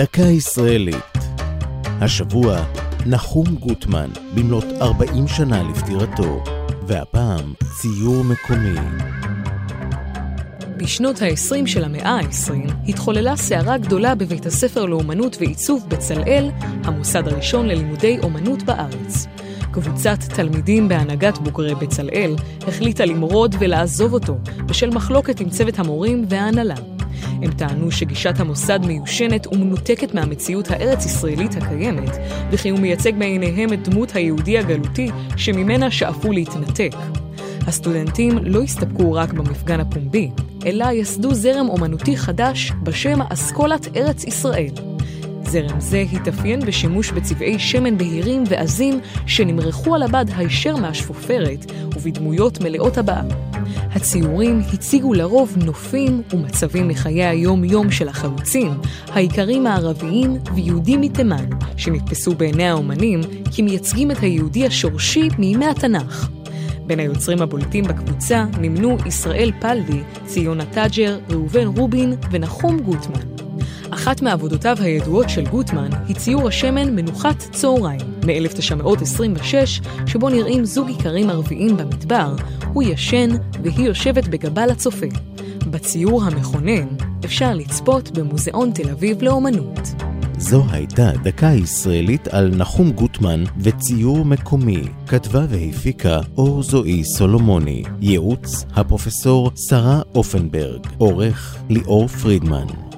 דקה ישראלית. השבוע נחום גוטמן, במלאת 40 שנה לפטירתו, והפעם ציור מקומי. בשנות ה-20 של המאה ה-20 התחוללה סערה גדולה בבית הספר לאומנות ועיצוב בצלאל, המוסד הראשון ללימודי אומנות בארץ. קבוצת תלמידים בהנהגת בוגרי בצלאל החליטה למרוד ולעזוב אותו בשל מחלוקת עם צוות המורים וההנהלה. הם טענו שגישת המוסד מיושנת ומנותקת מהמציאות הארץ-ישראלית הקיימת, וכי הוא מייצג בעיניהם את דמות היהודי הגלותי שממנה שאפו להתנתק. הסטודנטים לא הסתפקו רק במפגן הפומבי, אלא יסדו זרם אומנותי חדש בשם אסכולת ארץ ישראל. זרם זה התאפיין בשימוש בצבעי שמן בהירים ועזים שנמרחו על הבד הישר מהשפופרת ובדמויות מלאות הבאה. הציורים הציגו לרוב נופים ומצבים מחיי היום-יום של החלוצים, האיכרים הערביים ויהודים מתימן, שנתפסו בעיני האומנים כמייצגים את היהודי השורשי מימי התנ"ך. בין היוצרים הבולטים בקבוצה נמנו ישראל פלדי, ציונה טאג'ר, ראובן רובין ונחום גוטמן. אחת מעבודותיו הידועות של גוטמן היא ציור השמן מנוחת צהריים מ-1926, שבו נראים זוג איכרים ערביים במדבר, הוא ישן והיא יושבת בגבה לצופה. בציור המכונן אפשר לצפות במוזיאון תל אביב לאומנות. זו הייתה דקה ישראלית על נחום גוטמן וציור מקומי. כתבה והפיקה אור זועי סולומוני. ייעוץ הפרופסור שרה אופנברג. עורך ליאור פרידמן.